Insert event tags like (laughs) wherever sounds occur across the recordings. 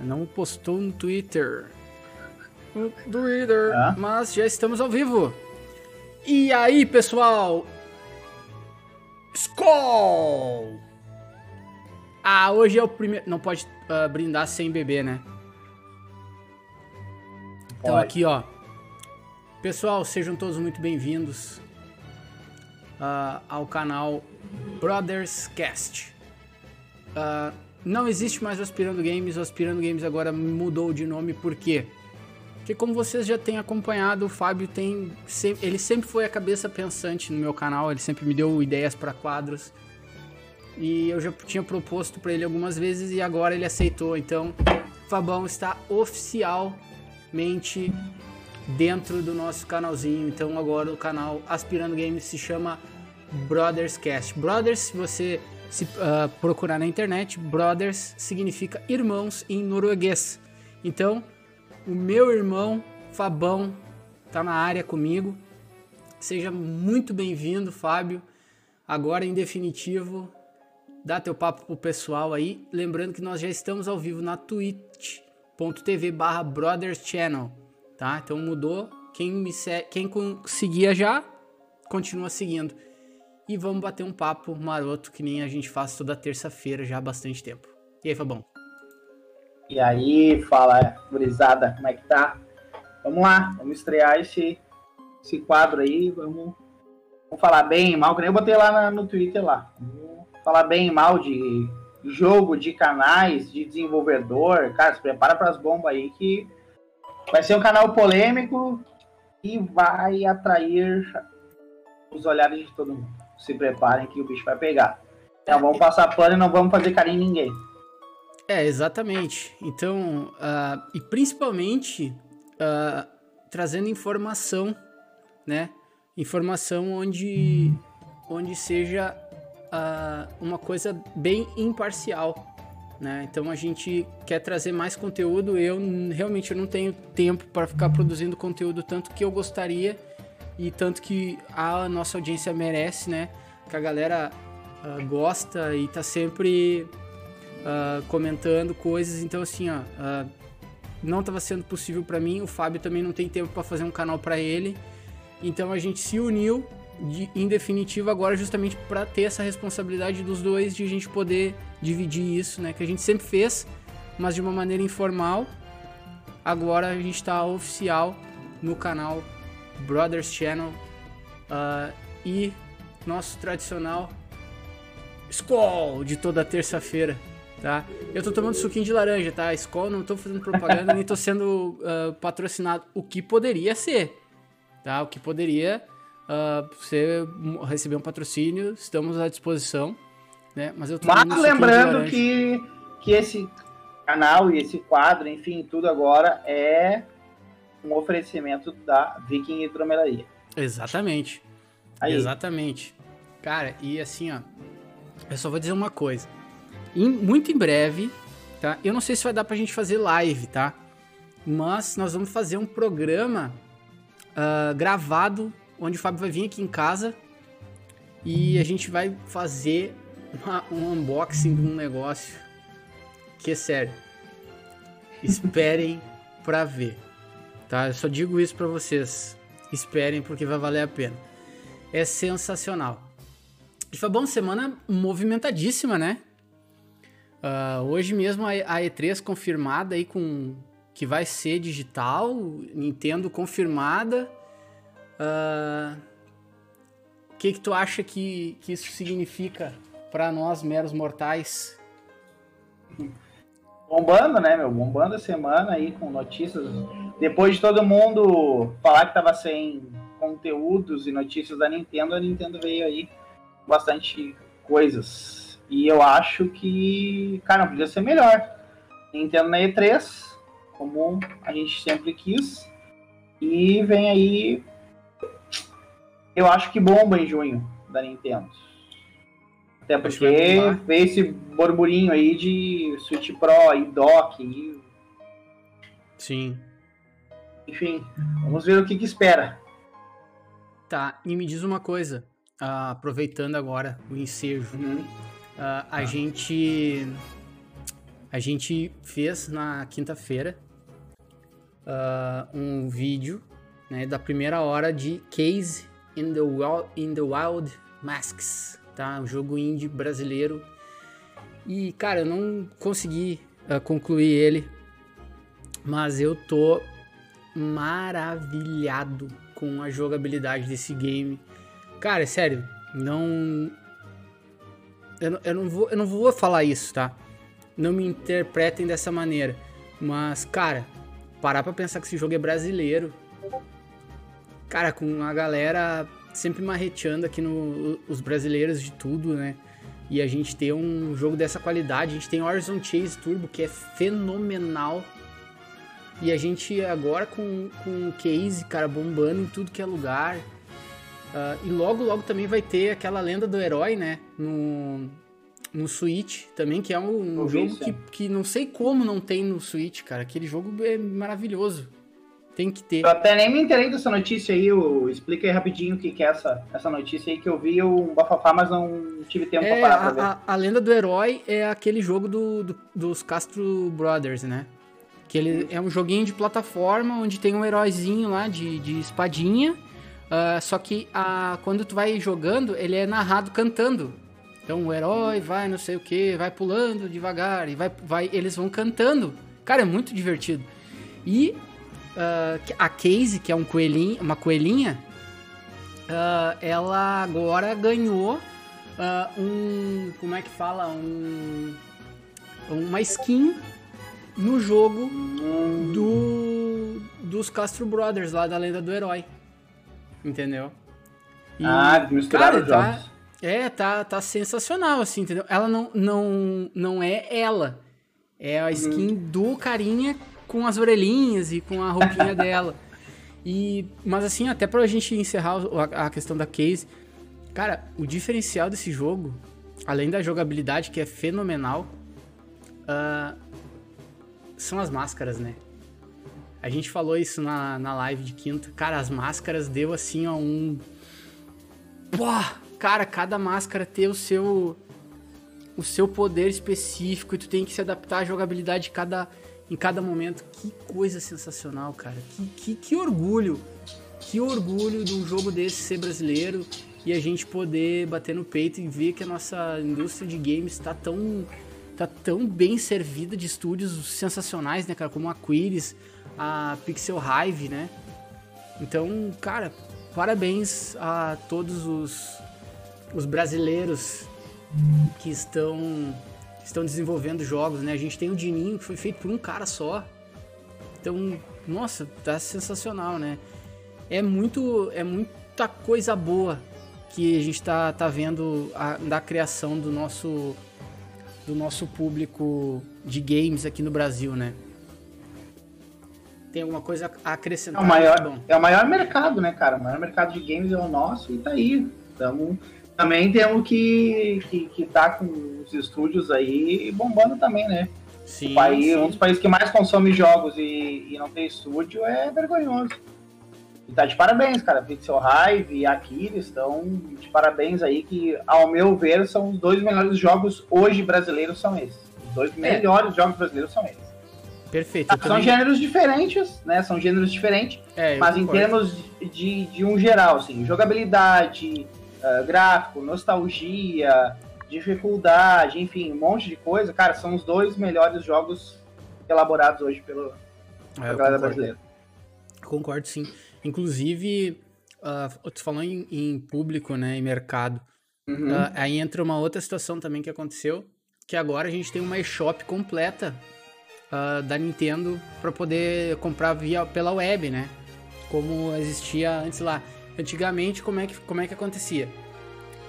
Não postou no Twitter. No Twitter. Ah. Mas já estamos ao vivo. E aí, pessoal? Skol! Ah, hoje é o primeiro. Não pode uh, brindar sem beber, né? Então, pode. aqui, ó. Pessoal, sejam todos muito bem-vindos uh, ao canal Brothers Cast. Uh, não existe mais o Aspirando Games, o Aspirando Games agora mudou de nome, por quê? Porque como vocês já têm acompanhado, o Fábio tem. Ele sempre foi a cabeça pensante no meu canal, ele sempre me deu ideias para quadros. E eu já tinha proposto para ele algumas vezes e agora ele aceitou. Então, Fabão está oficialmente dentro do nosso canalzinho. Então agora o canal Aspirando Games se chama Brothers Cast. Brothers, se você se uh, procurar na internet, Brothers significa irmãos em norueguês. Então, o meu irmão Fabão tá na área comigo. Seja muito bem-vindo, Fábio. Agora, em definitivo, dá teu papo pro pessoal aí. Lembrando que nós já estamos ao vivo na twitch.tv barra Brothers Channel, tá? Então mudou. Quem me segue, quem seguia já, continua seguindo e vamos bater um papo maroto que nem a gente faz toda terça-feira já há bastante tempo. E aí, Fabão? E aí, fala, gurizada, como é que tá? Vamos lá, vamos estrear esse, esse quadro aí, vamos, vamos falar bem e mal, que nem eu botei lá na, no Twitter lá. Vamos falar bem e mal de jogo, de canais, de desenvolvedor. Cara, se prepara para as bombas aí que vai ser um canal polêmico e vai atrair os olhares de todo mundo se preparem que o bicho vai pegar. Então vamos passar pano e não vamos fazer carinho em ninguém. É, exatamente. Então, uh, e principalmente uh, trazendo informação, né? Informação onde, onde seja uh, uma coisa bem imparcial, né? Então a gente quer trazer mais conteúdo. Eu realmente eu não tenho tempo para ficar produzindo conteúdo tanto que eu gostaria e tanto que a nossa audiência merece, né? Que a galera uh, gosta e tá sempre uh, comentando coisas. Então, assim, ó, uh, não estava sendo possível para mim. O Fábio também não tem tempo para fazer um canal para ele. Então a gente se uniu de, em definitivo agora justamente para ter essa responsabilidade dos dois de a gente poder dividir isso, né? Que a gente sempre fez, mas de uma maneira informal. Agora a gente está oficial no canal Brothers Channel uh, e nosso tradicional Skol de toda terça-feira, tá? Eu tô tomando suquinho de laranja, tá? Skol não tô fazendo propaganda (laughs) nem tô sendo uh, patrocinado, o que poderia ser, tá? O que poderia uh, ser receber um patrocínio, estamos à disposição, né? Mas eu tô Mas lembrando que que esse canal e esse quadro, enfim, tudo agora é um oferecimento da Viking Hidromelaria. Exatamente. Aí. Exatamente. Cara, e assim, ó, eu só vou dizer uma coisa. Em, muito em breve, tá? Eu não sei se vai dar pra gente fazer live, tá? Mas nós vamos fazer um programa uh, gravado, onde o Fábio vai vir aqui em casa e a gente vai fazer uma, um unboxing de um negócio que é sério. (laughs) Esperem pra ver tá? Eu só digo isso para vocês. Esperem porque vai valer a pena. É sensacional. E foi bom, semana movimentadíssima, né? Uh, hoje mesmo a, a E3 confirmada aí com que vai ser digital, Nintendo confirmada. Uh, o que que tu acha que, que isso significa para nós meros mortais? Bombando, né, meu? Bombando a semana aí com notícias depois de todo mundo falar que tava sem conteúdos e notícias da Nintendo, a Nintendo veio aí bastante coisas. E eu acho que, cara, não podia ser melhor. Nintendo na E3, como a gente sempre quis. E vem aí. Eu acho que bomba em junho da Nintendo. Até porque veio esse burburinho aí de Switch Pro e Dock. E... Sim. Enfim, vamos ver o que, que espera. Tá, e me diz uma coisa, uh, aproveitando agora o ensejo. Uhum. Uh, a gente a gente fez na quinta-feira uh, um vídeo né, da primeira hora de Case in the, Wild, in the Wild Masks, tá? Um jogo indie brasileiro. E, cara, eu não consegui uh, concluir ele, mas eu tô maravilhado com a jogabilidade desse game. Cara, é sério, não. Eu, eu, não vou, eu não vou falar isso, tá? Não me interpretem dessa maneira. Mas, cara, parar pra pensar que esse jogo é brasileiro. Cara, com a galera sempre marreteando aqui no os brasileiros de tudo, né? E a gente tem um jogo dessa qualidade. A gente tem Horizon Chase Turbo, que é fenomenal. E a gente agora com, com o case, cara, bombando em tudo que é lugar. Uh, e logo, logo também vai ter aquela lenda do herói, né? No, no Switch também, que é um, um jogo que, que não sei como não tem no Switch, cara. Aquele jogo é maravilhoso. Tem que ter. Eu até nem me interei dessa notícia aí. Eu... Explica aí rapidinho o que, que é essa, essa notícia aí que eu vi um bafafá, mas não tive tempo é, pra parar pra ver. A, a, Lenda do Herói é aquele jogo do, do, dos Castro Brothers, né? Que ele é um joguinho de plataforma onde tem um heróizinho lá de, de espadinha. Uh, só que a, quando tu vai jogando, ele é narrado cantando. Então o herói vai não sei o que, vai pulando devagar e vai, vai, eles vão cantando. Cara, é muito divertido. E uh, a Casey, que é um coelhinho, uma coelhinha, uh, ela agora ganhou um, como é que fala, um, uma skin no jogo do dos Castro Brothers lá da Lenda do Herói, entendeu? E, ah, misturaram cara, tá, é, tá, tá sensacional, assim, entendeu? Ela não, não, não é ela. É a skin uhum. do carinha com as orelhinhas e com a roupinha (laughs) dela. E, mas assim, até pra gente encerrar a, a questão da case, cara, o diferencial desse jogo, além da jogabilidade que é fenomenal, uh, são as máscaras, né? A gente falou isso na, na live de quinta. Cara, as máscaras deu assim, ó, um. Pô! cara, cada máscara tem o seu o seu poder específico e tu tem que se adaptar à jogabilidade de cada, em cada momento. Que coisa sensacional, cara. Que, que, que orgulho. Que orgulho de um jogo desse ser brasileiro e a gente poder bater no peito e ver que a nossa indústria de games está tão, tá tão bem servida de estúdios sensacionais, né, cara? Como a Quiris, a Pixel Hive, né? Então, cara, parabéns a todos os os brasileiros que estão estão desenvolvendo jogos, né? A gente tem o Dininho que foi feito por um cara só. Então, nossa, tá sensacional, né? É muito é muita coisa boa que a gente tá, tá vendo a, da criação do nosso do nosso público de games aqui no Brasil, né? Tem alguma coisa a acrescentar? É o maior, é o maior mercado, né, cara? O maior mercado de games é o nosso e tá aí. Estamos também temos que, que, que tá com os estúdios aí bombando também, né? Sim, país, sim. Um dos países que mais consome jogos e, e não tem estúdio é vergonhoso. E tá de parabéns, cara. Pixel Hive e Aquiles estão de parabéns aí, que, ao meu ver, são os dois melhores jogos hoje brasileiros são esses. Os dois é. melhores jogos brasileiros são esses. Perfeito. Ah, são também... gêneros diferentes, né? São gêneros diferentes, é, mas em termos de, de, um geral, assim, jogabilidade, uh, gráfico, nostalgia, dificuldade, enfim, um monte de coisa, cara, são os dois melhores jogos elaborados hoje pelo, é, pela galera brasileira. Concordo, sim. Inclusive, uh, tu falou em, em, público, né, em mercado. Uhum. Uh, aí entra uma outra situação também que aconteceu, que agora a gente tem uma eShop completa uh, da Nintendo para poder comprar via pela web, né? Como existia antes lá. Antigamente, como é que, como é que acontecia?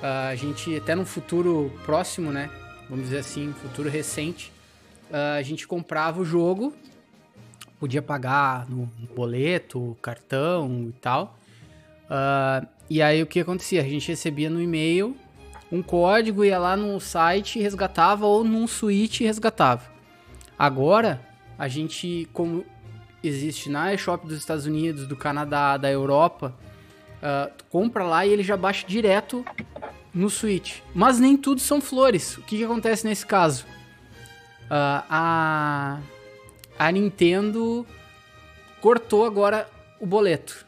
Uh, a gente, até num futuro próximo, né? Vamos dizer assim, futuro recente, a gente comprava o jogo, podia pagar no, boleto, cartão e tal. Uh, e aí o que acontecia? A gente recebia no e-mail um código, ia lá no site e resgatava, ou num switch e resgatava. Agora, a gente, como existe na eShop dos Estados Unidos, do Canadá, da Europa, Uh, compra lá e ele já baixa direto no Switch. Mas nem tudo são flores. O que, que acontece nesse caso? Uh, a, a Nintendo cortou agora o boleto.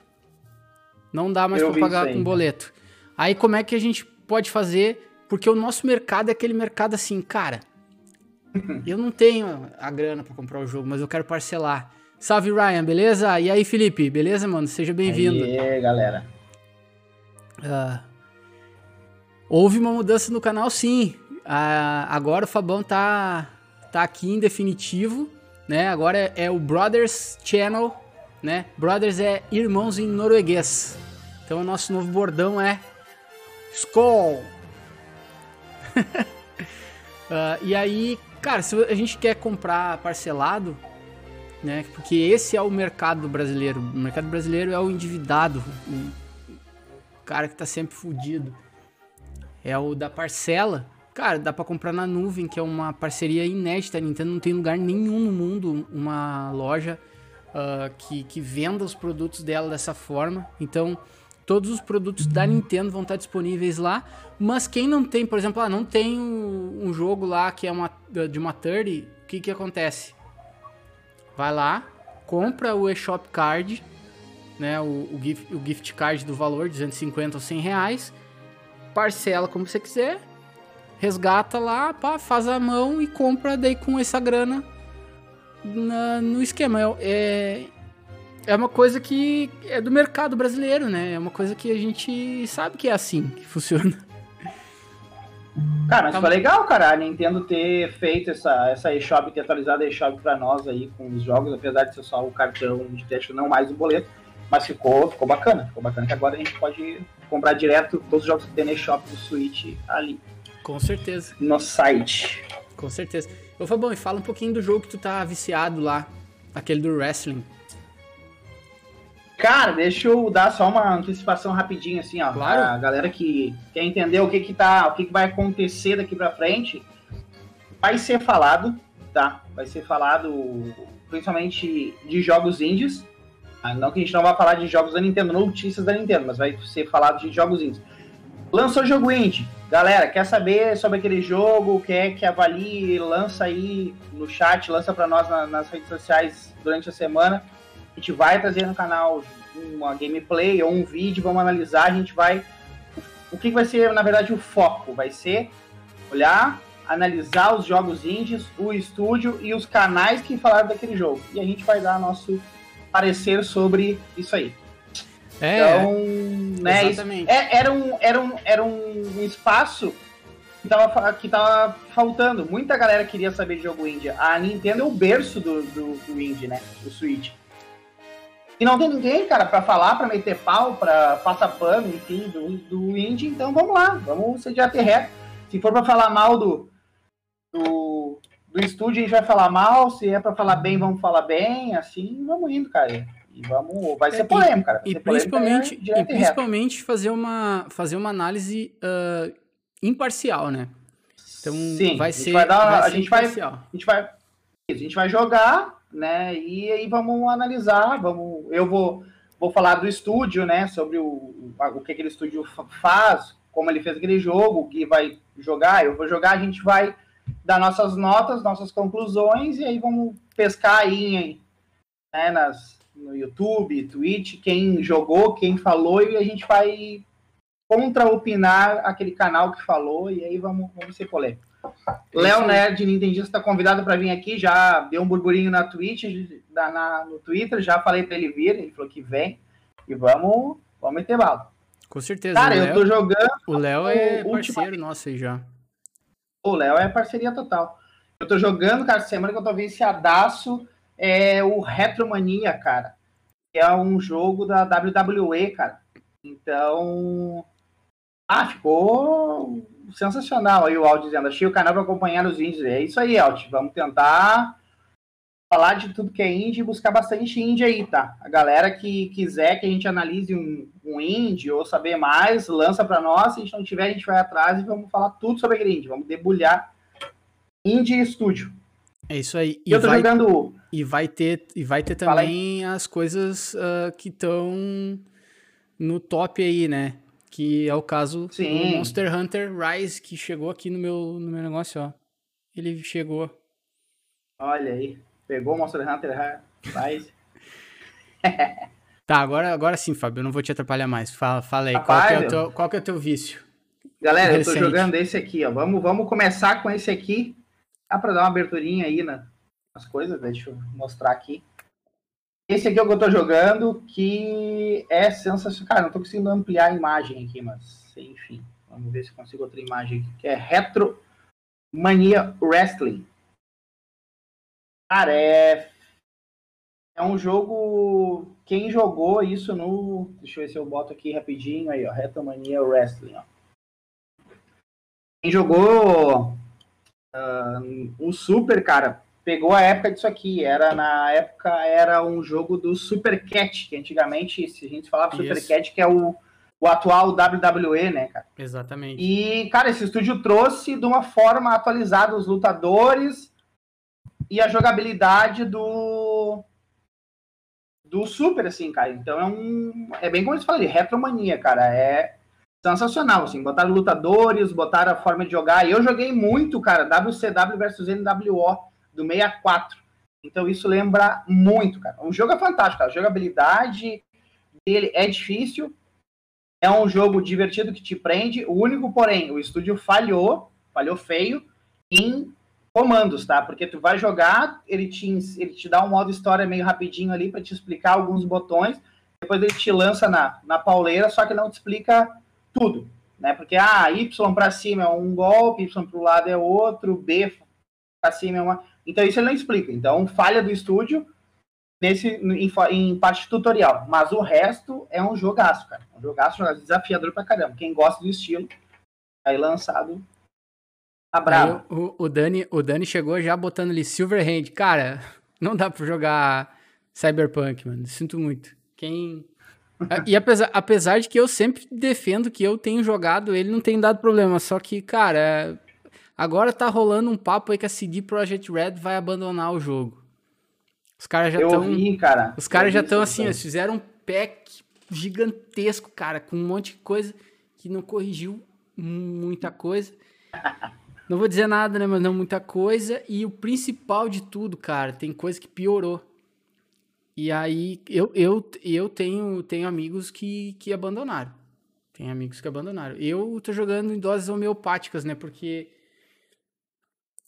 Não dá mais para pagar com boleto. Aí como é que a gente pode fazer? Porque o nosso mercado é aquele mercado assim, cara. (laughs) eu não tenho a grana para comprar o jogo, mas eu quero parcelar. Salve Ryan, beleza? E aí Felipe, beleza, mano? Seja bem-vindo. E aí, galera. Uh, houve uma mudança no canal, sim. Uh, agora o Fabão tá, tá aqui em definitivo, né? Agora é, é o Brothers Channel né? Brothers é irmãos em norueguês. Então o nosso novo bordão é Skol. uh, (laughs) e aí, cara, se a gente quer comprar parcelado, né? Porque esse é o mercado brasileiro. O mercado brasileiro é o endividado, o cara que tá sempre fudido. É o da parcela. Cara, dá para comprar na nuvem, que é uma parceria inédita. A Nintendo não tem lugar nenhum no mundo uma loja uh, que, que venda os produtos dela dessa forma. Então, todos os produtos da Nintendo vão estar disponíveis lá. Mas quem não tem, por exemplo, ah, não tem um, jogo lá que é uma, de uma 30, o que, que acontece? Vai lá, compra o eShop Card, né, o, o, gift, o gift card do valor, 250 ou 100 reais, parcela como você quiser, resgata lá, pá, faz a mão e compra daí com essa grana na, no esquema. É, é, é uma coisa que é do mercado brasileiro, né? É uma coisa que a gente sabe que é assim que funciona. Cara, mas tá foi legal, cara, a Nintendo ter feito essa, essa eShop, ter atualizado a eShop pra nós aí com os jogos, apesar de ser só o cartão de teste, não mais o boleto. Mas ficou, ficou bacana, ficou bacana que agora a gente pode comprar direto todos os jogos que tem na eShop do Switch ali. Com certeza. No site. Com certeza. Ô Fabão, e fala um pouquinho do jogo que tu tá viciado lá, aquele do wrestling. Cara, deixa eu dar só uma antecipação rapidinho, assim, ó. Claro. A galera que quer entender o que que tá, o que, que vai acontecer daqui pra frente, vai ser falado, tá? Vai ser falado principalmente de jogos indies. Ah, não que a gente não vá falar de jogos da Nintendo, notícias da Nintendo, mas vai ser falado de jogos indies. Lançou jogo indie. Galera, quer saber sobre aquele jogo? Quer que avalie? Lança aí no chat, lança para nós na, nas redes sociais durante a semana. A gente vai trazer no canal uma gameplay ou um vídeo, vamos analisar. A gente vai. O que vai ser, na verdade, o foco? Vai ser olhar, analisar os jogos indies, o estúdio e os canais que falaram daquele jogo. E a gente vai dar nosso parecer sobre isso aí. É, então, né, exatamente. É, era, um, era, um, era um espaço que tava, que tava faltando. Muita galera queria saber de jogo indie. A Nintendo é o berço do, do, do indie, né? Do Switch. E não tem ninguém, cara, para falar, para meter pau, para passar pano, enfim, do, do indie. Então vamos lá, vamos sediar terra. Se for para falar mal do, do, do estúdio, a gente vai falar mal. Se é para falar bem, vamos falar bem. Assim, vamos indo, cara. E vamos, vai ser é, polêmico, cara. e principalmente, e principalmente fazer uma, fazer uma análise uh, imparcial, né? Então Sim, vai ser, vai dar, vai a gente vai, a gente vai, a gente vai jogar, né? E aí vamos analisar, vamos, eu vou, vou falar do estúdio, né? Sobre o, o que aquele estúdio faz, como ele fez aquele jogo, o que vai jogar. Eu vou jogar, a gente vai dar nossas notas, nossas conclusões e aí vamos pescar aí, né? Nas no YouTube, Twitch, quem jogou, quem falou, e a gente vai contra-opinar aquele canal que falou, e aí vamos, vamos ser polêmico. Léo Nerd, Nintendista, está convidado para vir aqui, já deu um burburinho na Twitch, na, na, no Twitter, já falei para ele vir, ele falou que vem, e vamos, vamos meter bala. Com certeza. Cara, eu tô jogando. O Léo é parceiro nosso aí já. O Léo é parceria total. Eu tô jogando, cara, semana que eu tô viciadaço é o Retromania, cara. Que é um jogo da WWE, cara. Então. Ah, ficou sensacional aí o Alt dizendo. Achei o canal para acompanhar os índios. É isso aí, Alt. Vamos tentar falar de tudo que é indie e buscar bastante indie aí, tá? A galera que quiser que a gente analise um, um indie ou saber mais, lança para nós. Se a gente não tiver, a gente vai atrás e vamos falar tudo sobre aquele indie. Vamos debulhar indie estúdio. É isso aí. E eu tô vai, jogando. E vai ter, e vai ter também as coisas uh, que estão no top aí, né? Que é o caso Sim. do Monster Hunter Rise, que chegou aqui no meu, no meu negócio, ó. Ele chegou. Olha aí. Pegou o Monster Hunter Rise. (laughs) Tá, agora, agora sim, Fábio, eu não vou te atrapalhar mais. Fala, fala aí, Rapaz, qual, que é teu, qual que é o teu vício? Galera, eu tô Recente. jogando esse aqui, ó. Vamos, vamos começar com esse aqui. Dá pra dar uma aberturinha aí na- nas coisas, deixa eu mostrar aqui. Esse aqui é o que eu tô jogando, que é sensacional. Cara, não tô conseguindo ampliar a imagem aqui, mas enfim. Vamos ver se consigo outra imagem aqui, que é Retro Mania Wrestling. Cara, é. É um jogo. Quem jogou isso no. Deixa eu ver se eu boto aqui rapidinho aí, ó. Retomania Wrestling, ó. Quem jogou ah, o Super, cara, pegou a época disso aqui. Era na época, era um jogo do Super Cat, que antigamente, se a gente falava Super Isso. Cat, que é o, o atual WWE, né, cara? Exatamente. E, cara, esse estúdio trouxe de uma forma atualizada os lutadores e a jogabilidade do do Super, assim, cara. Então é um. É bem como eu falei, retromania, cara. É sensacional, assim. Botaram lutadores, botaram a forma de jogar. Eu joguei muito, cara, WCW versus NWO do 64. Então isso lembra muito, cara. O jogo é fantástico, cara. A jogabilidade dele é difícil. É um jogo divertido que te prende. O único, porém, o estúdio falhou, falhou feio em comandos, tá? Porque tu vai jogar, ele te, ele te dá um modo história meio rapidinho ali para te explicar alguns botões. Depois ele te lança na, na pauleira, só que não te explica tudo, né? Porque ah, Y para cima é um golpe, Y para o lado é outro, B para cima é uma. Então isso ele não explica. Então falha do estúdio nesse em, em parte tutorial, mas o resto é um jogaço, cara. Um jogaço, jogaço desafiador pra caramba. Quem gosta do estilo, aí lançado a Aí o, o, Dani, o Dani chegou já botando ali Silverhand. Cara, (laughs) não dá pra jogar Cyberpunk, mano. Sinto muito. Quem. E apesar, apesar de que eu sempre defendo que eu tenho jogado, ele não tem dado problema. Só que, cara, agora tá rolando um papo aí que a CD Projekt Red vai abandonar o jogo. Os caras já estão. cara. Os caras já estão assim, eles fizeram um pack gigantesco, cara, com um monte de coisa que não corrigiu muita coisa. Não vou dizer nada, né, mas não muita coisa. E o principal de tudo, cara, tem coisa que piorou. E aí, eu, eu, eu tenho, tenho amigos que, que abandonaram. Tem amigos que abandonaram. Eu tô jogando em doses homeopáticas, né, porque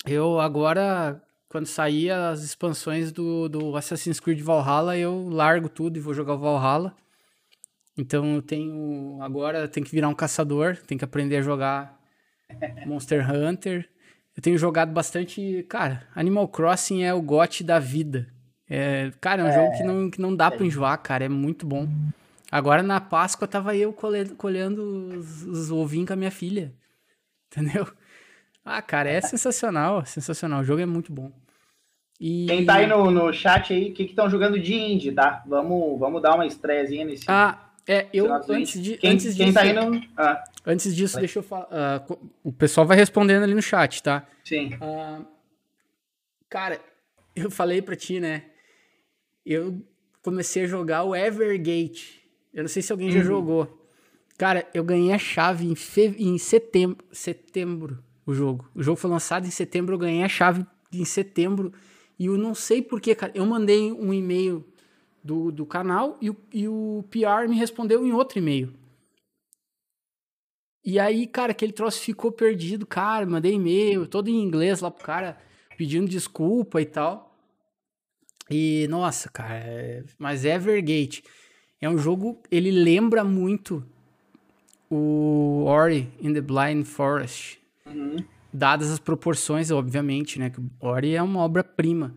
eu agora, quando sair as expansões do, do Assassin's Creed Valhalla, eu largo tudo e vou jogar Valhalla. Então eu tenho. Agora tenho que virar um caçador, tenho que aprender a jogar (laughs) Monster Hunter. Eu tenho jogado bastante. Cara, Animal Crossing é o gote da vida. É, cara, é um jogo que não, que não dá pra enjoar, cara. É muito bom. Agora na Páscoa tava eu colhendo, colhendo os, os ovinhos com a minha filha. (laughs) Entendeu? Ah, cara, é sensacional. Sensacional. O jogo é muito bom. E... Quem tá aí no, no chat aí, o que estão jogando de indie, tá? Vamos, vamos dar uma estreazinha nesse. Ah, é, eu antes, de, quem, antes quem disso, tá aí no. Ah, antes disso, Vai. deixa eu falar. co- o pessoal vai respondendo ali no chat, tá? sim. Ah, cara, eu falei pra ti, né? Eu comecei a jogar o Evergate. Eu não sei se alguém já Uhum. jogou. Cara, eu ganhei a chave em, fe... em setembro, setembro, o jogo. O jogo foi lançado em setembro, eu ganhei a chave em setembro. E eu não sei porquê, cara. Eu mandei um e-mail do, do canal e o, e o PR me respondeu em outro e-mail. E aí, cara, aquele troço ficou perdido, cara. Mandei e-mail, todo em inglês lá pro cara, pedindo desculpa e tal. E, nossa, cara, é- mas Evergate é um jogo, ele lembra muito o Ori in the Blind Forest. Uhum. Dadas as proporções, obviamente, né? Que o Ori é uma obra-prima.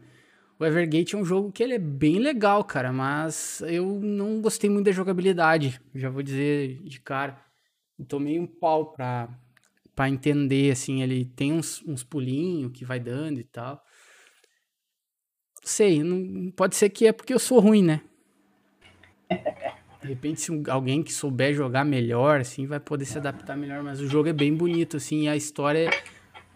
O Evergate é um jogo que ele é bem legal, cara, mas eu não gostei muito da jogabilidade. Já vou dizer de cara. Eu tomei um pau pra, pra entender, assim, ele tem uns, uns pulinhos que vai dando e tal. Sei, não, pode ser que é porque eu sou ruim, né? De repente, se alguém que souber jogar melhor, assim, vai poder se adaptar melhor. Mas o jogo é bem bonito, assim, e a história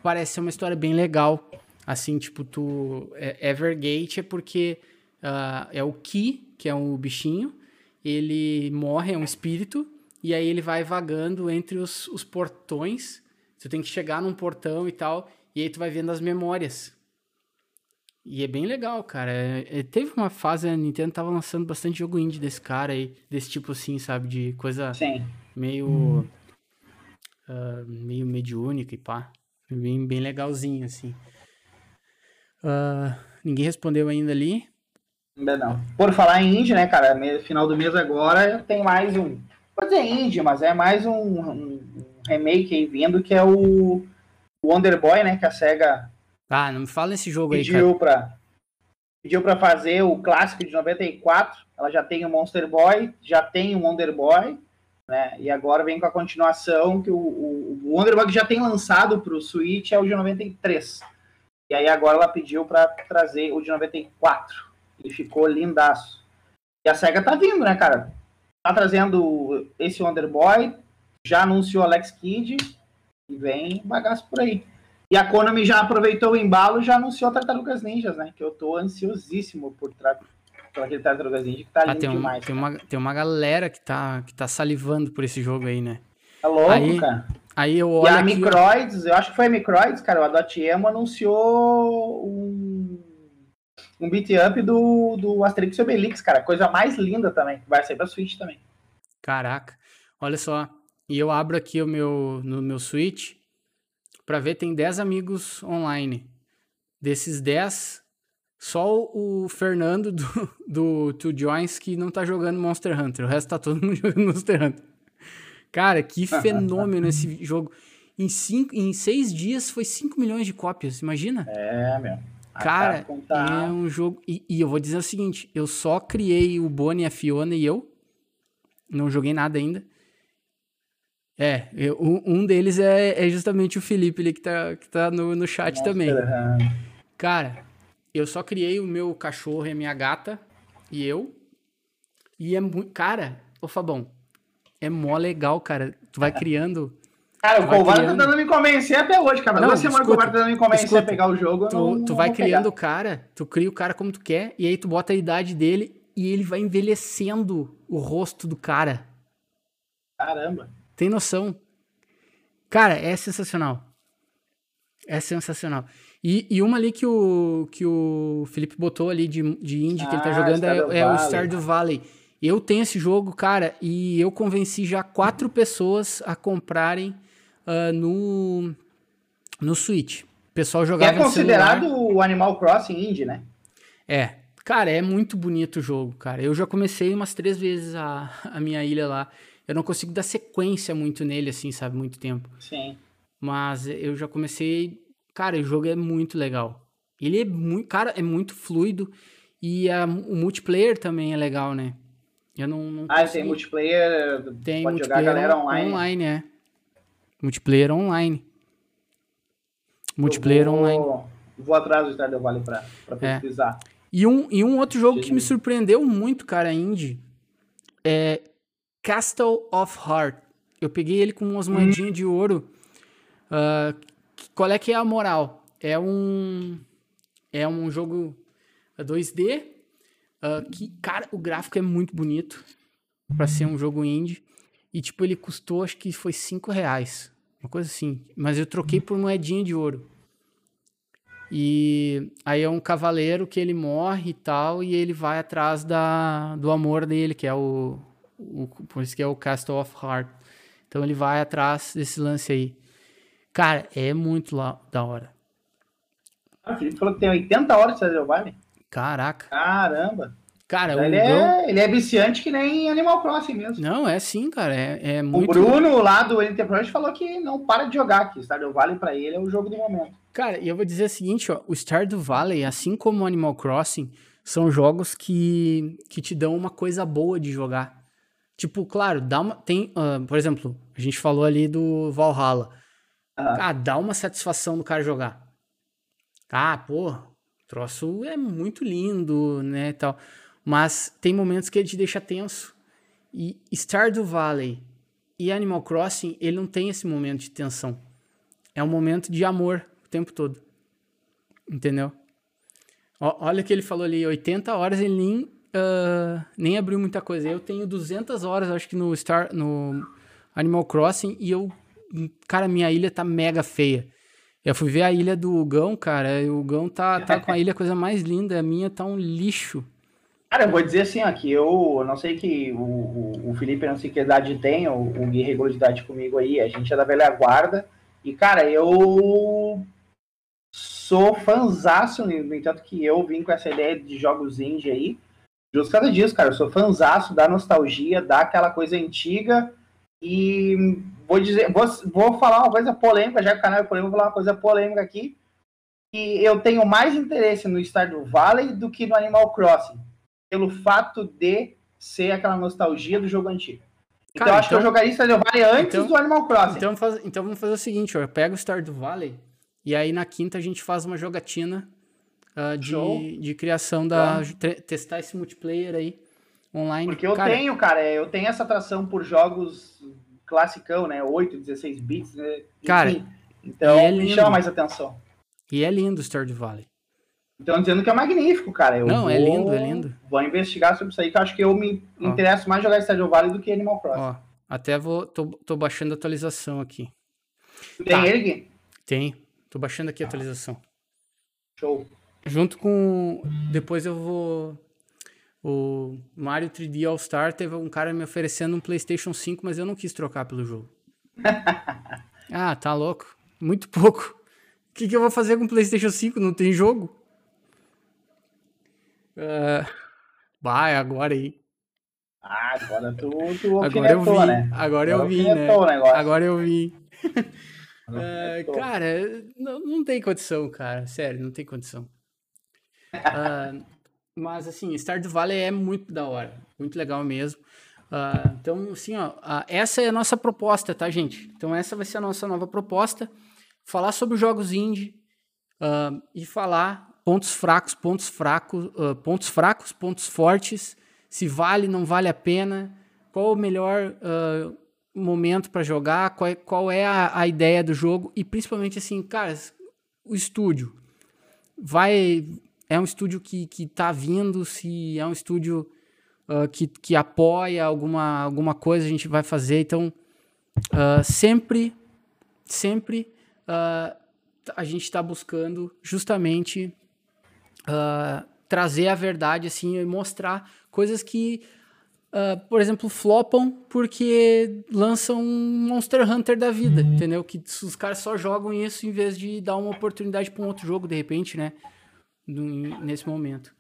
parece ser uma história bem legal. Assim, tipo, tu. é- Evergate é porque ah, é o Ki, que é um bichinho, ele morre, é um espírito, e aí ele vai vagando entre os, os portões. Tu tem que chegar num portão e tal, e aí tu vai vendo as memórias. E é bem legal, cara. É, é, teve uma fase, a Nintendo tava lançando bastante jogo indie desse cara aí, desse tipo assim, sabe? De coisa Sim. meio. Hum. Uh, meio mediúnica e pá. Bem, bem legalzinho, assim. Uh, ninguém respondeu ainda ali. Ainda não. Por falar em indie, né, cara? Final do mês agora tem mais um. Pode dizer indie, mas é mais um, um remake aí vindo que é o Wonder Boy, né? Que a SEGA. Ah, não me fala nesse jogo pediu aí, cara. Pra, pediu pra fazer o clássico de 94. Ela já tem o Monster Boy, já tem o Wonder Boy, né? E agora vem com a continuação que o, o, o Wonder Boy que já tem lançado pro Switch é o de 93. E aí agora ela pediu para trazer o de 94. E ficou lindaço. E a SEGA tá vindo, né, cara? Tá trazendo esse Wonder Boy, já anunciou Alex Kidd e vem bagaço por aí. E a Konami já aproveitou o embalo e já anunciou Tartarugas Ninjas, né? Que eu tô ansiosíssimo por, tra... por aquele Tartarugas Ninja que tá ah, lindo tem um, demais. Tem uma, tem uma galera que tá, que tá salivando por esse jogo aí, né? É louco, aí, cara. Aí eu olho. E a Microids, eu acho que foi a Microids, cara. O Adotemo anunciou um, um beat up do, do Asterix e Obelix, cara. Coisa mais linda também. Vai sair pra Switch também. Caraca. Olha só. E eu abro aqui o meu, no meu Switch para ver, tem 10 amigos online. Desses 10, só o Fernando do, (laughs) do Two Joins que não tá jogando Monster Hunter. O resto tá todo (laughs) mundo jogando Monster Hunter. Cara, que (laughs) fenômeno esse jogo. Em, cinco, em seis dias foi 5 milhões de cópias, imagina? É, meu. Cara, é um jogo. E, e, eu vou dizer o seguinte: eu só criei o Bonnie, a Fiona e eu. Não joguei nada ainda. É, eu, um deles é, é, justamente o Felipe ali que tá, que tá no, no chat Nossa, também. Cara, eu só criei o meu cachorro e a minha gata e eu. E é muito. Cara, ô Fabão, é mó legal, cara. Tu vai criando. Cara, o Covar tá tentando me convencer até hoje, cara. Não, Duas semanas o Covar tá tentando me convencer escuta, a pegar o jogo. Tu, não, tu não vai criando o cara, tu cria o cara como tu quer, e aí tu bota a idade dele e ele vai envelhecendo o rosto do cara. Caramba. Tem noção. Cara, é sensacional. É sensacional. E, e uma ali que o, que o Felipe botou ali de, de indie ah, que ele tá ah, jogando é, é o Stardew Valley. Eu tenho esse jogo, cara, e eu convenci já quatro pessoas a comprarem uh, no, no Switch. O pessoal jogava que é considerado o Animal Crossing indie, né? É. Cara, é muito bonito o jogo, cara. Eu já comecei umas três vezes a, a minha ilha lá. Eu não consigo dar sequência muito nele, assim, sabe? Muito tempo. Sim. Mas eu já comecei... Cara, o jogo é muito legal. Ele é muito... Cara, é muito fluido. E a, o multiplayer também é legal, né? Eu não, não ah, consegui... tem multiplayer, tem pode multiplayer jogar a galera online. Online, é. Multiplayer online. Multiplayer vou, online. Vou atrás do Stardew Valley pra, pra é. pesquisar. É. E um, e um outro jogo que me surpreendeu muito, cara, indie, é Castle of Heart. Eu peguei ele com umas moedinhas hum. de ouro. Uh, qual é que é a moral? É um é um jogo 2D Uh, que, cara, o gráfico é muito bonito para ser um jogo indie. E, tipo, ele custou, acho que foi 5 reais. Uma coisa assim. Mas eu troquei por moedinha de ouro. E aí é um cavaleiro que ele morre e tal, e ele vai atrás da, do amor dele, que é o, o. Por isso que é o Castle of Heart. Então ele vai atrás desse lance aí. Cara, é muito lá, da hora. Ah, o Felipe falou que tem 80 horas de Stardew Valley. Caraca. Caramba. Cara, ele, é, ele é viciante que nem Animal Crossing mesmo. Não, é sim, cara. É, é muito. O Bruno lá do Enterprise falou que não para de jogar aqui. Stardew Valley pra ele é o jogo do momento. Cara, e eu vou dizer o seguinte, ó. O Stardew Valley, assim como o Animal Crossing, são jogos que, que te dão uma coisa boa de jogar. Tipo, claro, dá uma. Tem, uh, por exemplo, a gente falou ali do Valhalla. Ah, dá uma satisfação do cara jogar. Ah, pô, troço é muito lindo, né, tal. Mas tem momentos que ele te deixa tenso. E Stardew Valley e Animal Crossing, ele não tem esse momento de tensão. É um momento de amor o tempo todo. Entendeu? olha o que ele falou ali, 80 horas ele nem, uh, nem abriu muita coisa. Eu tenho 200 horas, acho que no Star, no Animal Crossing e eu, cara, minha ilha tá mega feia. Eu fui ver a ilha do Gão, cara, e o Gão tá, tá com a ilha coisa mais linda, a minha tá um lixo. Cara, eu vou dizer assim, ó, que eu não sei que o, o, o Felipe não sei que idade tem, o, o Gui regulou de idade comigo aí, a gente é da velha guarda, e cara, eu sou fanzaço, no entanto que eu vim com essa ideia de jogos indie aí, justo causa disso, cara, eu sou fanzaço da nostalgia, daquela coisa antiga, e vou dizer, vou, vou falar uma coisa polêmica, já que o canal é polêmico, vou falar uma coisa polêmica aqui, que eu tenho mais interesse no Stardew Valley do que no Animal Crossing pelo fato de ser aquela nostalgia do jogo antigo. Então Cara, acho então, que eu então- jogaria Stardew Valley antes então, do Animal Crossing. Então, faz, então vamos fazer o seguinte, ó, eu pego o Stardew Valley e aí na quinta a gente faz uma jogatina uh, de, de criação da... testar esse multiplayer aí online. Porque eu cara, tenho, cara, eu tenho essa atração por jogos classicão, né? 8, 16 bits, né? Cara, então é me chama mais atenção. E é lindo o Stardew Valley. Estão dizendo que é magnífico, cara. Eu Não, vou, é lindo, é lindo. Vou investigar sobre isso aí, que eu acho que eu me Ó. interesso mais jogar Stardew Valley do que Animal Crossing. Ó, até vou, tô, tô baixando a atualização aqui. Tem tá. ele aqui? Tem. Tô baixando aqui a atualização. Show. Junto com. Depois eu vou. O Mario 3D All Star teve um cara me oferecendo um PlayStation 5, mas eu não quis trocar pelo jogo. (laughs) ah, tá louco. Muito pouco. O que, que eu vou fazer com o PlayStation 5? Não tem jogo? Uh, vai, agora aí. Ah, agora tu, tu (laughs) agora eu vi, né? Agora, eu vi, né? Agora eu vi. uh, (laughs) cara, não, não tem condição, cara. Sério, não tem condição. Uh, mas, assim, Stardew Valley é muito da hora. Muito legal mesmo. Uh, então, assim, ó, uh, essa é a nossa proposta, tá, gente? Então, essa vai ser a nossa nova proposta. Falar sobre jogos indie uh, e falar pontos fracos, pontos fracos, pontos fracos, pontos fortes, se vale, não vale a pena, qual o melhor momento para jogar, qual é, qual é a, a, ideia do jogo e principalmente assim, cara, o estúdio vai é um estúdio que que tá vindo, se é um estúdio uh, que, que apoia alguma alguma coisa a gente vai fazer, então sempre sempre a gente está buscando justamente uh, trazer a verdade assim e mostrar coisas que, uh, por exemplo, flopam porque lançam um Monster Hunter da vida, uhum. entendeu? Que os caras só jogam isso em vez de dar uma oportunidade para um outro jogo de repente, né? Nesse momento.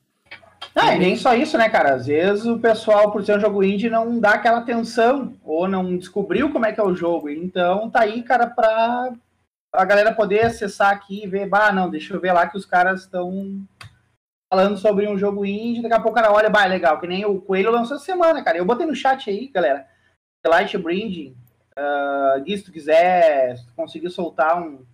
Ah, e nem só isso, né, cara? Às vezes o pessoal, por ser um jogo indie, não dá aquela atenção ou não descobriu como é que é o jogo. Então tá aí, cara, pra a galera poder acessar aqui e ver, bah, não, deixa eu ver lá que os caras estão falando sobre um jogo indie, daqui a pouco o cara olha, bah, legal, que nem o Coelho lançou essa semana, cara. Eu botei no chat aí, galera. Light Brinding, uh, Gui, se tu quiser, se tu conseguir soltar um,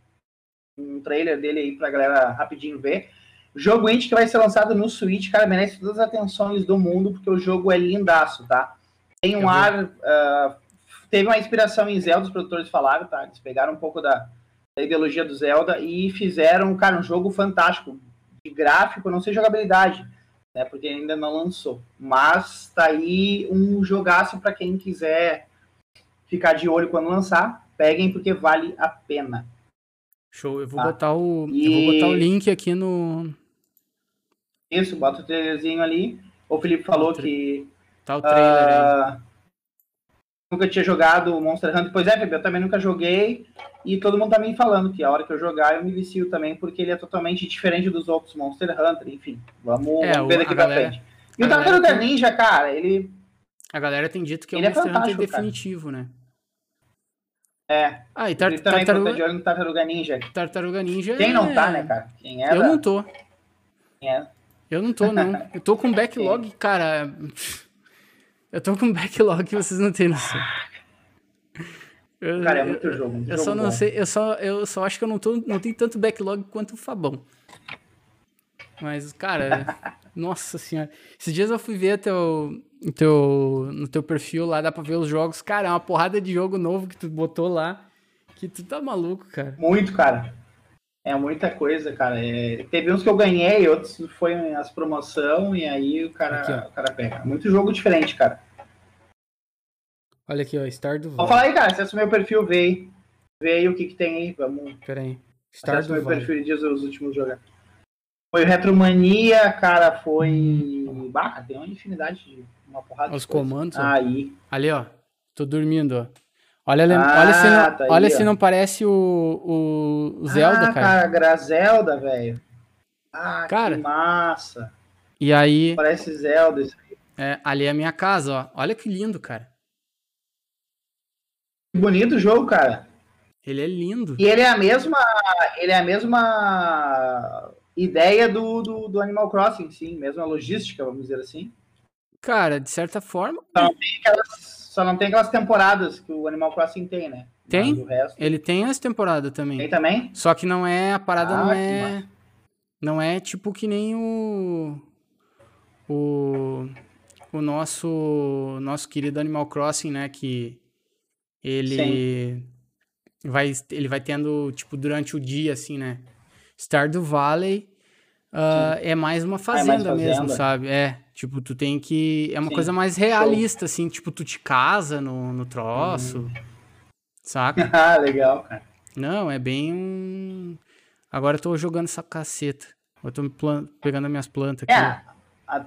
um trailer dele aí pra galera rapidinho ver. Jogo indie que vai ser lançado no Switch, cara, merece todas as atenções do mundo, porque o jogo é lindaço, tá? Tem um ar. Uh, teve uma inspiração em Zelda, os produtores falaram, tá? Eles pegaram um pouco da, da ideologia do Zelda e fizeram, cara, um jogo fantástico de gráfico, não sei jogabilidade, né? Porque ainda não lançou. Mas tá aí um jogaço para quem quiser ficar de olho quando lançar. Peguem porque vale a pena. Show, eu vou tá? botar o e... eu vou botar o link aqui no Isso, bota o trailerzinho ali. O Felipe falou tá o que tá o trailer uh, nunca tinha jogado Monster Hunter. Pois é, eu também nunca joguei. E todo mundo tá me falando que a hora que eu jogar eu me vicio também, porque ele é totalmente diferente dos outros Monster Hunter. Enfim, vamos, é, ver daqui pra galera, frente. E o Tartaruga tem... Ninja, cara, ele. A galera tem dito que é o Monster é Hunter definitivo, cara. né? É. Ah, e tar ele também tartaruga... de olho no Tartaruga Ninja. Tartaruga Ninja. Quem é... não tá, né, cara? Quem é? Eu não tô. Quem é? Eu não tô, não. Eu tô com (laughs) backlog, cara. Eu tô com um backlog que vocês não têm noção. Eu, Cara, é muito jogo. Muito eu jogo só não bom. sei, eu só, eu só acho que eu não, tô, não tenho tanto backlog quanto o Fabão. Mas, cara, (laughs) nossa senhora. Esses dias eu fui ver teu, teu, no teu perfil lá, dá pra ver os jogos. Cara, é uma porrada de jogo novo que tu botou lá. Que tu tá maluco, cara. Muito, cara. É muita coisa, cara. É, teve uns que eu ganhei, outros foi as promoção e aí o cara, aqui, o cara pega. Muito jogo diferente, cara. Olha aqui, ó, Star do Vale. Vou falar aí, cara, acessa o meu perfil, vê aí. Vê aí o que, que tem aí. Vamos. Pera aí. Star do meu vale. perfil e diz os últimos jogos. Foi Retromania, cara, foi. Bah, tem uma infinidade de. Uma porrada Os comandos. Aí. Ali, ó. Tô dormindo, ó. Olha, ah, olha, se não, tá olha se não parece o, o Zelda, ah, cara. cara, Grazelda, velho. Ah, cara, que massa. E aí. Parece Zelda isso aí. É, ali é a minha casa, ó. Olha que lindo, cara. Que bonito o jogo, cara. Ele é lindo. E ele é a mesma. Ele é a mesma ideia do, do, do Animal Crossing, sim. Mesma logística, vamos dizer assim. Cara, de certa forma. Não tem aquelas só não tem aquelas temporadas que o Animal Crossing tem, né? Tem? Resto... Ele tem as temporadas também. Tem também? Só que não é. A parada ah, não é. Não é tipo que nem o. O. O nosso. Nosso querido Animal Crossing, né? Que. Ele. Sim. Vai, ele vai tendo, tipo, durante o dia, assim, né? Stardew Valley uh, é mais uma fazenda, ah, é mais fazenda mesmo, sabe? É. Tipo, tu tem que. É uma Sim, coisa mais realista, show. assim, tipo, tu te casa no, no troço. Uhum. Saca? (laughs) ah, legal, cara. Não, é bem um. Agora eu tô jogando essa caceta. Eu tô pegando as minhas plantas aqui. É, a...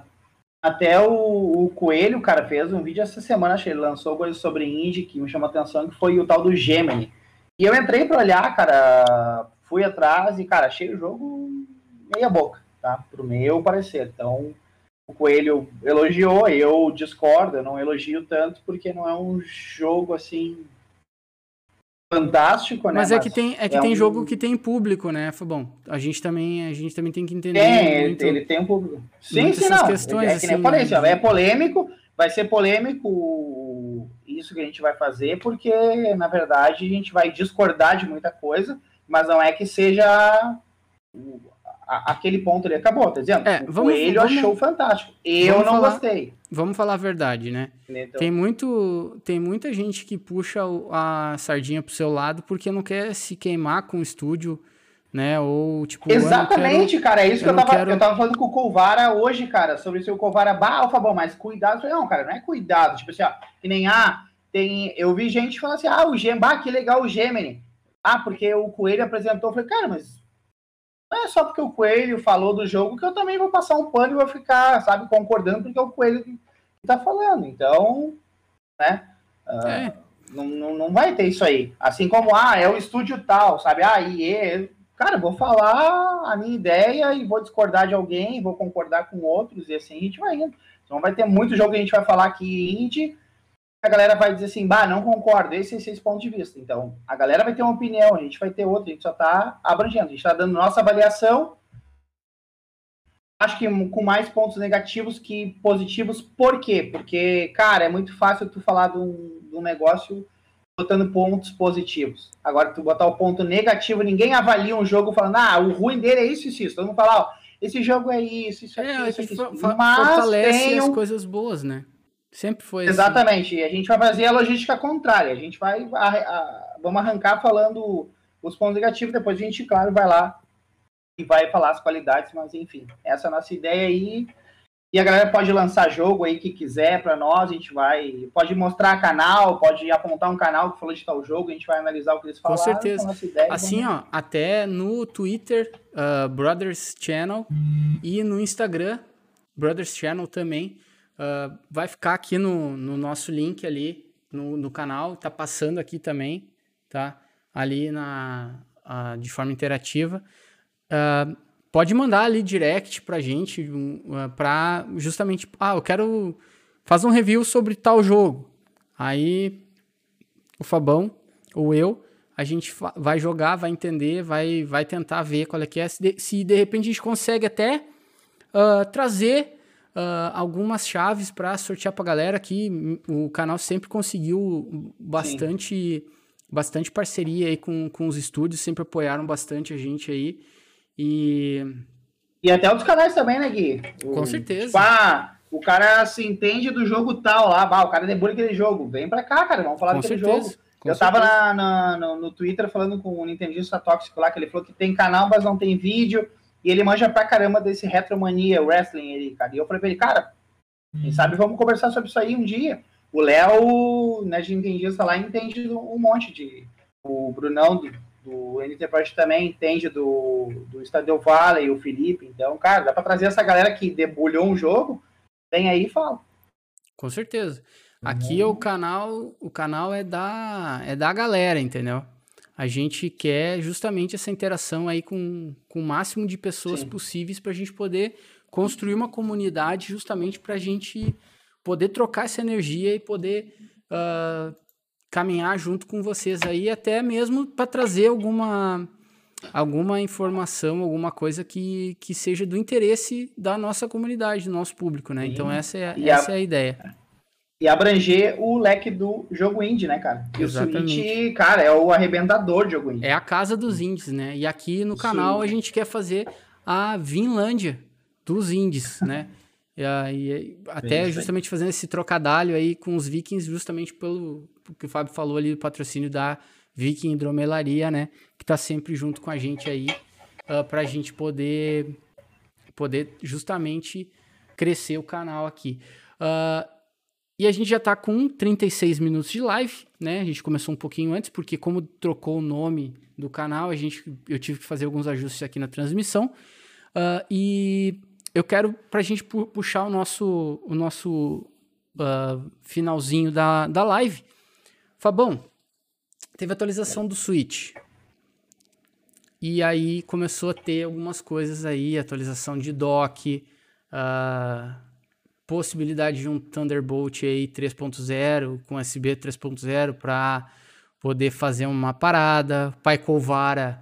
até o, o, Coelho, cara, fez um vídeo essa semana, acho que ele lançou coisa sobre indie que me chamou a atenção, que foi o tal do Gemini. E eu entrei pra olhar, cara, fui atrás e, cara, achei o jogo meia boca, tá? Pro meu parecer. Então, o Coelho elogiou, eu discordo, eu não elogio tanto porque não é um jogo assim fantástico, né? Mas é que tem é que é tem um... jogo que tem público, né, Fabão? A gente também a gente também tem que entender tem, muito, ele tem um público. Sim, sim, não. Questões, é, que nem assim, falei, né? é polêmico, vai ser polêmico isso que a gente vai fazer, porque na verdade a gente vai discordar de muita coisa, mas não é que seja aquele ponto ali acabou, tá dizendo? É, o vamos, Coelho vamos, achou fantástico. Eu não falar, gostei. Vamos falar a verdade, né? Então, tem, muito, tem muita gente que puxa a sardinha pro seu lado porque não quer se queimar com o estúdio, né? Ou tipo. Exatamente, quero, cara. É isso que eu, tava, quero... eu tava falando com o Colvara hoje, cara, sobre se o Colvara. Bah, bom, mas cuidado. Eu não, cara, não é cuidado. Tipo assim, ó, que nem ah, tem. Eu vi gente falando assim, ah, o Gemini, bah, que legal o Gemini. Ah, porque o Coelho apresentou. Eu falei, cara, mas não é só porque o Coelho falou do jogo que eu também vou passar um pano e vou ficar, sabe, concordando porque é o Coelho que tá falando. Então, né? Uh, é. não, não, não vai ter isso aí. Assim como, ah, é o estúdio tal, sabe? Ah, e cara, vou falar a minha ideia e vou discordar de alguém, vou concordar com outros e assim a gente vai indo. Então vai ter muito jogo que a gente vai falar aqui indie a galera vai dizer assim, bah, não concordo, esse é esse ponto de vista. Então, a galera vai ter uma opinião, a gente vai ter outra, a gente só está abrangendo, a gente está dando nossa avaliação, acho que com mais pontos negativos que positivos. Por quê? Porque, cara, é muito fácil tu falar de um, de um negócio botando pontos positivos. Agora, tu botar o ponto negativo, ninguém avalia um jogo falando, ah, o ruim dele é isso e isso. Todo mundo fala, ó, esse jogo é isso, isso é, é isso, isso. Mas fortalece tem um... as coisas boas, né? Sempre foi. Exatamente. Assim. E a gente vai fazer a logística contrária. A gente vai. A, a, vamos arrancar falando os pontos negativos, depois a gente, claro, vai lá e vai falar as qualidades, mas enfim, essa é a nossa ideia aí. E a galera pode lançar jogo aí que quiser para nós, a gente vai. Pode mostrar canal, pode apontar um canal que falou de tal jogo, a gente vai analisar o que eles falaram. Com certeza. Ideia, assim, vamos... ó, até no Twitter, uh, Brothers Channel, e no Instagram, Brothers Channel também. Uh, vai ficar aqui no, no nosso link ali no, no, canal, tá passando aqui também, tá? Ali na, uh, de forma interativa. Uh, pode mandar ali direct pra gente, uh, pra justamente, ah, eu quero fazer um review sobre tal jogo. Aí o Fabão ou eu, a gente vai jogar, vai entender, vai, vai tentar ver qual é que é. Se de, se de repente a gente consegue até trazer uh, algumas chaves para sortear para galera que o canal sempre conseguiu bastante bastante parceria aí com, com os estúdios, sempre apoiaram bastante a gente aí. E e até outros canais também, né, Gui? O, com certeza. Tipo, ah, o cara se entende do jogo tal lá, bah, o cara debulha aquele jogo. Vem pra cá, cara, vamos falar com daquele certeza. jogo. Com eu certeza. tava na, na, no, no, Twitter falando com o Nintendista Tóxico lá, que ele falou que tem canal, mas não tem vídeo. E ele manja pra caramba desse Retromania Wrestling ali, cara. E eu falei pra ele, cara, quem hum. sabe vamos conversar sobre isso aí um dia. O Léo, né, de Nintendista lá, entende um monte de. O Brunão do, do NT também entende do, do Stadio Valley, o Felipe. Então, cara, dá pra trazer essa galera que debulhou um jogo, vem aí e fala. Com certeza. Aqui uhum. o canal, o canal é da é da galera, entendeu? A gente quer justamente essa interação aí com, com o máximo de pessoas Sim. possíveis para a gente poder construir uma comunidade justamente para a gente poder trocar essa energia e poder uh, caminhar junto com vocês aí, até mesmo para trazer alguma, alguma informação, alguma coisa que, que seja do interesse da nossa comunidade, do nosso público, né? Sim. Então essa é, essa a, é a ideia e abranger o leque do jogo indie, né, cara? E Exatamente. o Switch, cara, é o arrebentador de jogo indie. É a casa dos indies, né? E aqui no canal Sim. a gente quer fazer a Vinlândia dos indies, (laughs) né? E, e até Bem, justamente fazendo esse trocadalho aí com os vikings, justamente pelo que o Fábio falou ali, do patrocínio da Viking Hidromelaria, né? Que tá sempre junto com a gente aí, uh, pra gente poder, poder justamente crescer o canal aqui. Uh, e a gente já está com 36 minutos de live, né? A gente começou um pouquinho antes, porque como trocou o nome do canal, a gente, eu tive que fazer alguns ajustes aqui na transmissão. Uh, e eu quero, para a gente pu puxar o nosso, o nosso uh, finalzinho da, da live. Fabão, teve atualização do Switch. E aí começou a ter algumas coisas aí, atualização de dock, uh, possibilidade de um Thunderbolt aí 3.0 com USB 3.0 para poder fazer uma parada. Pai Covara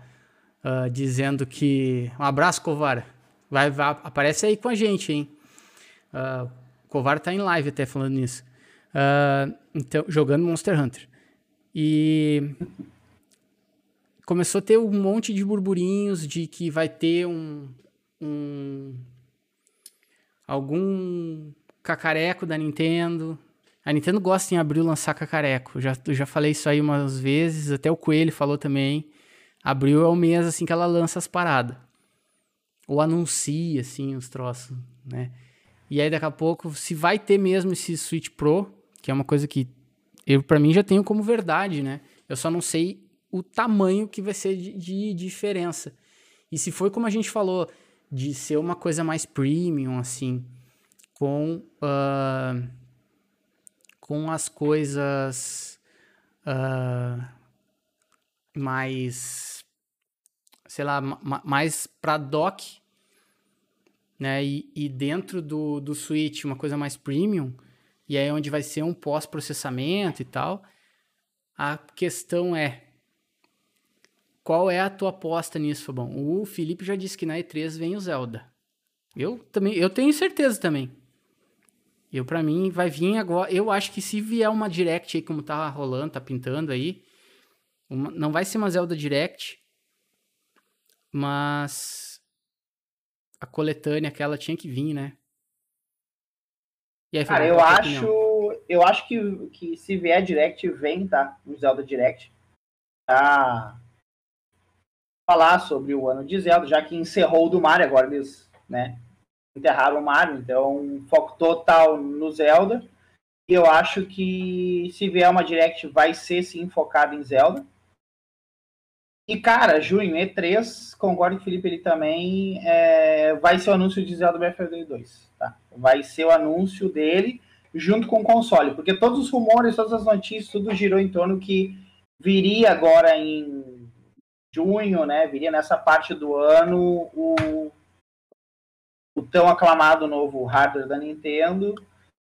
uh, dizendo que um abraço Covara, vai, vai aparece aí com a gente, hein? Uh, Covara tá em live até falando nisso. Uh, então jogando Monster Hunter e começou a ter um monte de burburinhos de que vai ter um, um algum cacareco da Nintendo. A Nintendo gosta em abril lançar cacareco. Já, já falei isso aí umas vezes, até o Coelho falou também. Abril é o mês assim que ela lança as paradas. Ou anuncia, assim, os troços, né? E aí daqui a pouco, se vai ter mesmo esse Switch Pro, que é uma coisa que eu para mim já tenho como verdade, né? Eu só não sei o tamanho que vai ser de, de diferença. E se foi como a gente falou, de ser uma coisa mais premium, assim, com, uh, com as coisas uh, mais, sei lá, mais para dock, né? E, e, dentro do, do Switch uma coisa mais premium, e aí onde vai ser um pós-processamento e tal. A questão é, qual é a tua aposta nisso, Fabão? O Felipe já disse que na E3 vem o Zelda. Eu também, eu tenho certeza também. Eu, para mim, vai vir agora. Eu acho que se vier uma Direct aí, como tá rolando, tá pintando aí, uma, não vai ser uma Zelda Direct, mas a coletânea aquela tinha que vir, né? Aí, Cara, eu acho, eu acho que, que se vier Direct, vem, tá? Um Zelda Direct. Tá? Falar sobre o ano de Zelda, já que encerrou o do Mario agora, eles, né? Enterraram o Mario, então foco total no Zelda. E eu acho que se vier uma Direct vai ser sim focado em Zelda. E cara, junho, E3, concordo com o Felipe ele também, é, vai ser o anúncio de Zelda Breath of the 2, tá? Vai ser o anúncio dele junto com o console, porque todos os rumores, todas as notícias, tudo girou em torno que viria agora em junho, né? Viria nessa parte do ano o tão aclamado novo hardware da Nintendo.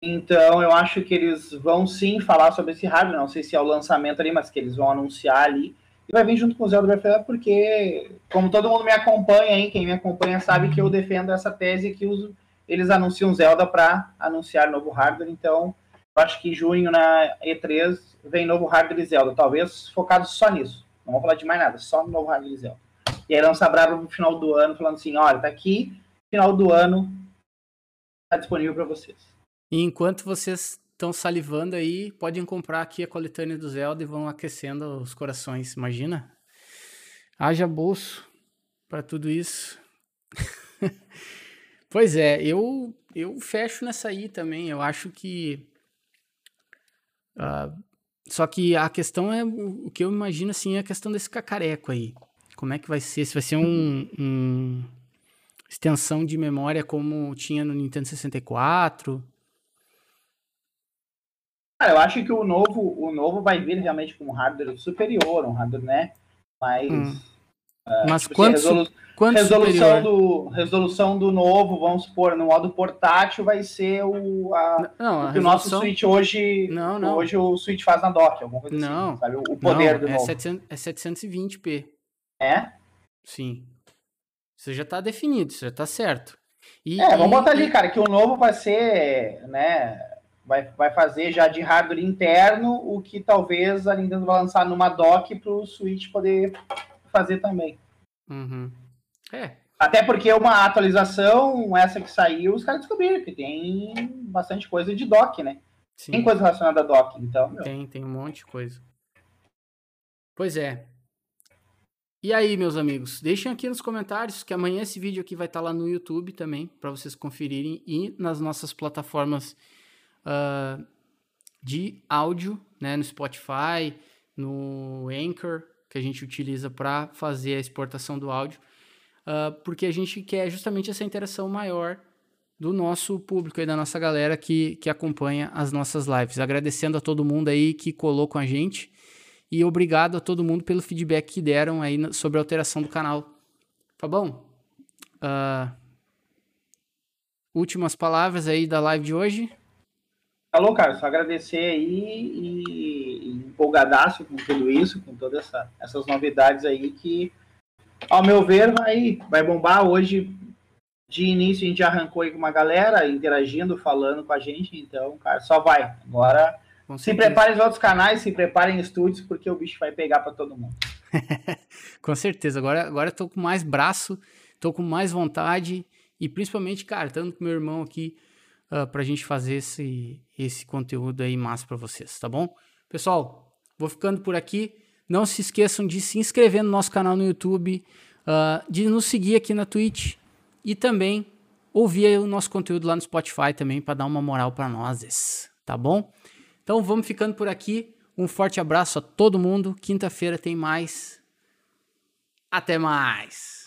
Então eu acho que eles vão sim falar sobre esse hardware, não sei se é o lançamento ali, mas que eles vão anunciar ali. E vai vir junto com o Zelda Breath of porque, como todo mundo me acompanha, hein, quem me acompanha sabe que eu defendo essa tese que os, eles anunciam Zelda para anunciar novo hardware. Então, eu acho que junho na E3 vem novo hardware Zelda, talvez focado só nisso. Não vou falar de mais nada, só no novo hardware Zelda. E aí lança brava no final do ano falando assim, olha, tá aqui final do ano está disponível para vocês. E enquanto vocês estão salivando aí, podem comprar aqui a coletânea do Zelda e vão aquecendo os corações, imagina? Haja bolso para tudo isso. (laughs) pois é, eu, eu fecho nessa aí também. Eu acho que. Uh, só que a questão é. O que eu imagino assim é a questão desse cacareco aí. Como é que vai ser? Se vai ser um, um extensão de memória como tinha no Nintendo 64? Ah, eu acho que o novo, o novo vai vir realmente com um hardware superior, um hardware, né? Mais. Hum. Uh, Mas tipo, quanto, assim, resolu quanto resolução superior? do resolução do novo, vamos supor, no modo portátil vai ser o a, não, a o, resolução... o nosso Switch hoje, não, não. hoje o Switch faz na dock, alguma coisa não. assim, sabe? O poder não, do é novo. 700, é 720p. É? Sim. Isso já está definido, isso já está certo. E, é, vamos botar ali, cara, que o novo vai ser, né, vai, vai fazer já de hardware interno o que talvez a Nintendo vai lançar numa dock para o Switch poder fazer também. Uhum. É. Até porque uma atualização, essa que saiu, os caras descobriram que tem bastante coisa de dock, né? Sim. Tem coisa relacionada a dock, então. Meu. Tem, tem um monte de coisa. Pois é. E aí, meus amigos, deixem aqui nos comentários que amanhã esse vídeo aqui vai estar tá lá no YouTube também, para vocês conferirem, e nas nossas plataformas uh, de áudio, né, no Spotify, no Anchor, que a gente utiliza para fazer a exportação do áudio, uh, porque a gente quer justamente essa interação maior do nosso público e da nossa galera que, que acompanha as nossas lives. Agradecendo a todo mundo aí que colou com a gente e obrigado a todo mundo pelo feedback que deram aí sobre a alteração do canal. Tá bom? Uh, últimas palavras aí da live de hoje. Alô, cara, só agradecer aí e, e empolgadaço com tudo isso, com todas essa, essas novidades aí que, ao meu ver, vai, vai bombar. Hoje, de início, a gente arrancou aí com uma galera interagindo, falando com a gente, então, cara, só vai. Agora se preparem os outros canais, se preparem em estúdios, porque o bicho vai pegar para todo mundo. (laughs) com certeza. Agora, agora eu tô com mais braço, tô com mais vontade e principalmente, cara, estando com meu irmão aqui uh, pra gente fazer esse, esse conteúdo aí massa para vocês, tá bom? Pessoal, vou ficando por aqui. Não se esqueçam de se inscrever no nosso canal no YouTube, uh, de nos seguir aqui na Twitch e também ouvir o nosso conteúdo lá no Spotify também para dar uma moral para nós, tá bom? Então vamos ficando por aqui. Um forte abraço a todo mundo. Quinta-feira tem mais. Até mais.